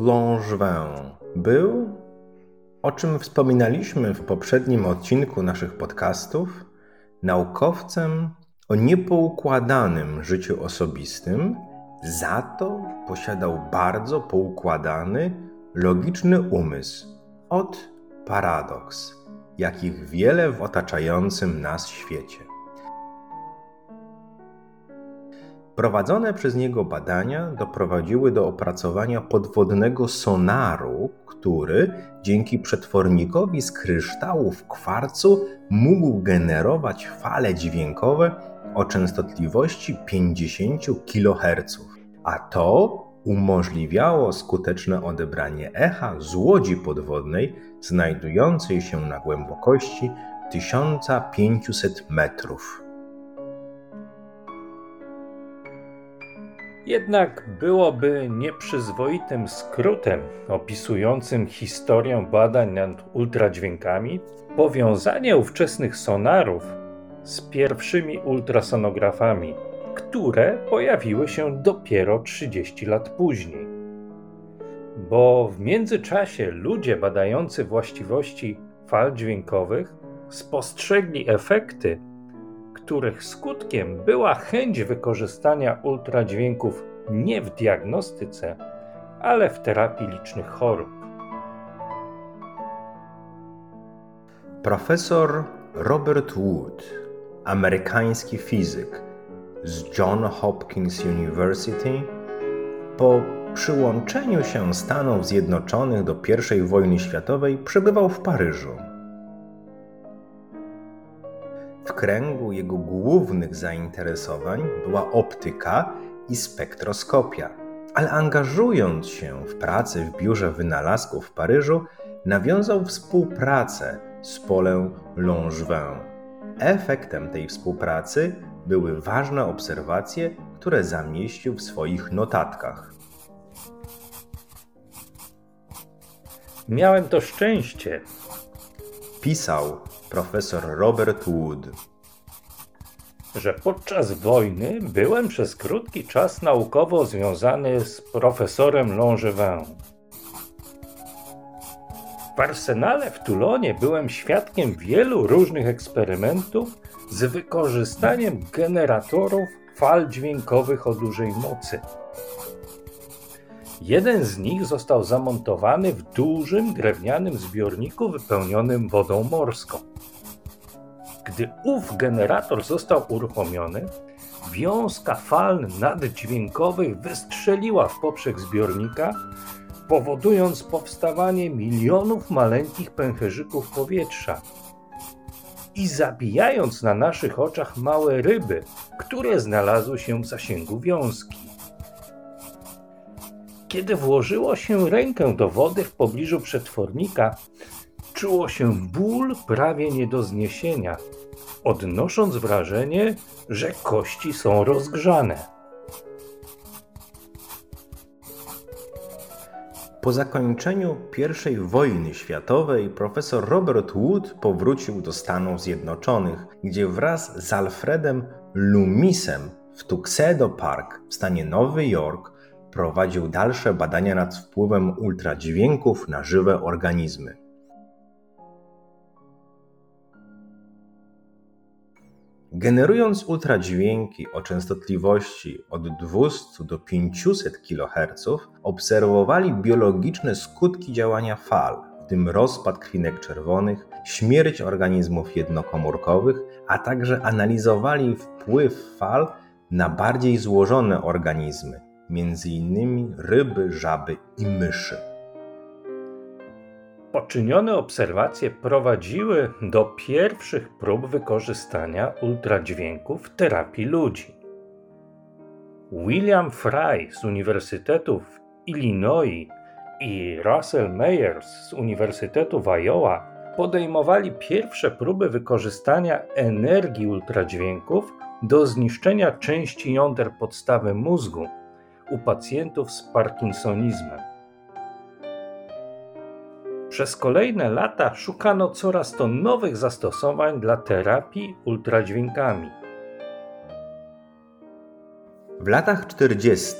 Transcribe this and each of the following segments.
Langevin był, o czym wspominaliśmy w poprzednim odcinku naszych podcastów, naukowcem o niepoukładanym życiu osobistym, za to posiadał bardzo poukładany, logiczny umysł od paradoks, jakich wiele w otaczającym nas świecie. Prowadzone przez niego badania doprowadziły do opracowania podwodnego sonaru, który dzięki przetwornikowi z kryształów kwarcu mógł generować fale dźwiękowe o częstotliwości 50 kHz, a to umożliwiało skuteczne odebranie echa z łodzi podwodnej znajdującej się na głębokości 1500 metrów. Jednak byłoby nieprzyzwoitym skrótem opisującym historię badań nad ultradźwiękami powiązanie ówczesnych sonarów z pierwszymi ultrasonografami, które pojawiły się dopiero 30 lat później. Bo w międzyczasie ludzie badający właściwości fal dźwiękowych spostrzegli efekty których skutkiem była chęć wykorzystania ultradźwięków nie w diagnostyce, ale w terapii licznych chorób. Profesor Robert Wood, amerykański fizyk z John Hopkins University, po przyłączeniu się Stanów Zjednoczonych do I wojny światowej przebywał w Paryżu w kręgu jego głównych zainteresowań była optyka i spektroskopia, ale angażując się w pracę w biurze wynalazków w Paryżu, nawiązał współpracę z Polem Langevin. Efektem tej współpracy były ważne obserwacje, które zamieścił w swoich notatkach. Miałem to szczęście, pisał profesor Robert Wood, że podczas wojny byłem przez krótki czas naukowo związany z profesorem Langevin. W arsenale w Toulonie byłem świadkiem wielu różnych eksperymentów z wykorzystaniem generatorów fal dźwiękowych o dużej mocy. Jeden z nich został zamontowany w dużym drewnianym zbiorniku wypełnionym wodą morską. Gdy ów generator został uruchomiony, wiązka fal naddźwiękowych wystrzeliła w poprzek zbiornika, powodując powstawanie milionów maleńkich pęcherzyków powietrza i zabijając na naszych oczach małe ryby, które znalazły się w zasięgu wiązki. Kiedy włożyło się rękę do wody w pobliżu przetwornika, czuło się ból prawie nie do zniesienia, odnosząc wrażenie, że kości są rozgrzane. Po zakończeniu I wojny światowej profesor Robert Wood powrócił do Stanów Zjednoczonych, gdzie wraz z Alfredem Loomisem w Tuxedo Park w stanie Nowy Jork prowadził dalsze badania nad wpływem ultradźwięków na żywe organizmy. Generując ultradźwięki o częstotliwości od 200 do 500 kHz, obserwowali biologiczne skutki działania fal, w tym rozpad krwinek czerwonych, śmierć organizmów jednokomórkowych, a także analizowali wpływ fal na bardziej złożone organizmy, m.in. ryby, żaby i myszy. Poczynione obserwacje prowadziły do pierwszych prób wykorzystania ultradźwięków w terapii ludzi. William Fry z Uniwersytetu w Illinois i Russell Meyers z Uniwersytetu w Iowa podejmowali pierwsze próby wykorzystania energii ultradźwięków do zniszczenia części jąder podstawy mózgu u pacjentów z parkinsonizmem. Przez kolejne lata szukano coraz to nowych zastosowań dla terapii ultradźwiękami. W latach 40.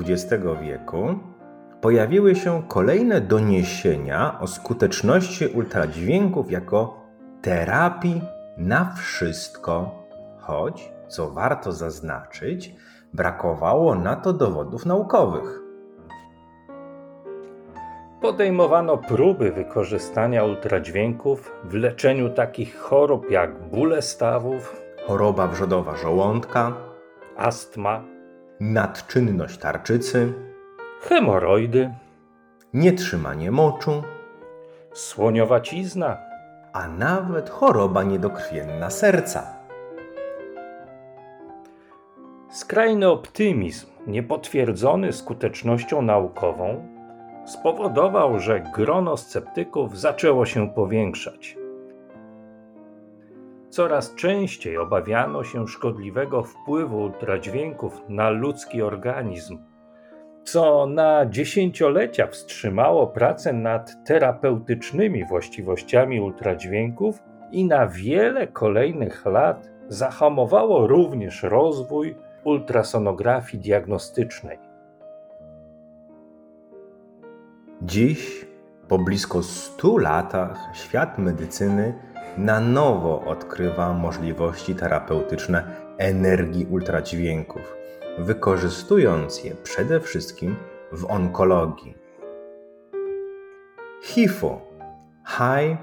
XX wieku pojawiły się kolejne doniesienia o skuteczności ultradźwięków jako terapii na wszystko, choć, co warto zaznaczyć, brakowało na to dowodów naukowych. Podejmowano próby wykorzystania ultradźwięków w leczeniu takich chorób jak bóle stawów, choroba wrzodowa żołądka, astma, nadczynność tarczycy, hemoroidy, nietrzymanie moczu, słoniowacizna, a nawet choroba niedokrwienna serca. Skrajny optymizm, niepotwierdzony skutecznością naukową, spowodował, że grono sceptyków zaczęło się powiększać. Coraz częściej obawiano się szkodliwego wpływu ultradźwięków na ludzki organizm, co na dziesięciolecia wstrzymało pracę nad terapeutycznymi właściwościami ultradźwięków i na wiele kolejnych lat zahamowało również rozwój ultrasonografii diagnostycznej. Dziś, po blisko 100 latach, świat medycyny na nowo odkrywa możliwości terapeutyczne energii ultradźwięków, wykorzystując je przede wszystkim w onkologii. HIFO High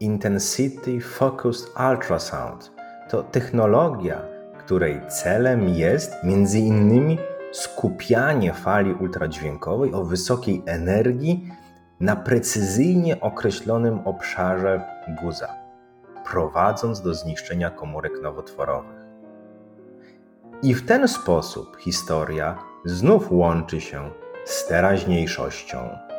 Intensity Focused Ultrasound to technologia, której celem jest między innymi skupianie fali ultradźwiękowej o wysokiej energii na precyzyjnie określonym obszarze guza, prowadząc do zniszczenia komórek nowotworowych. I w ten sposób historia znów łączy się z teraźniejszością.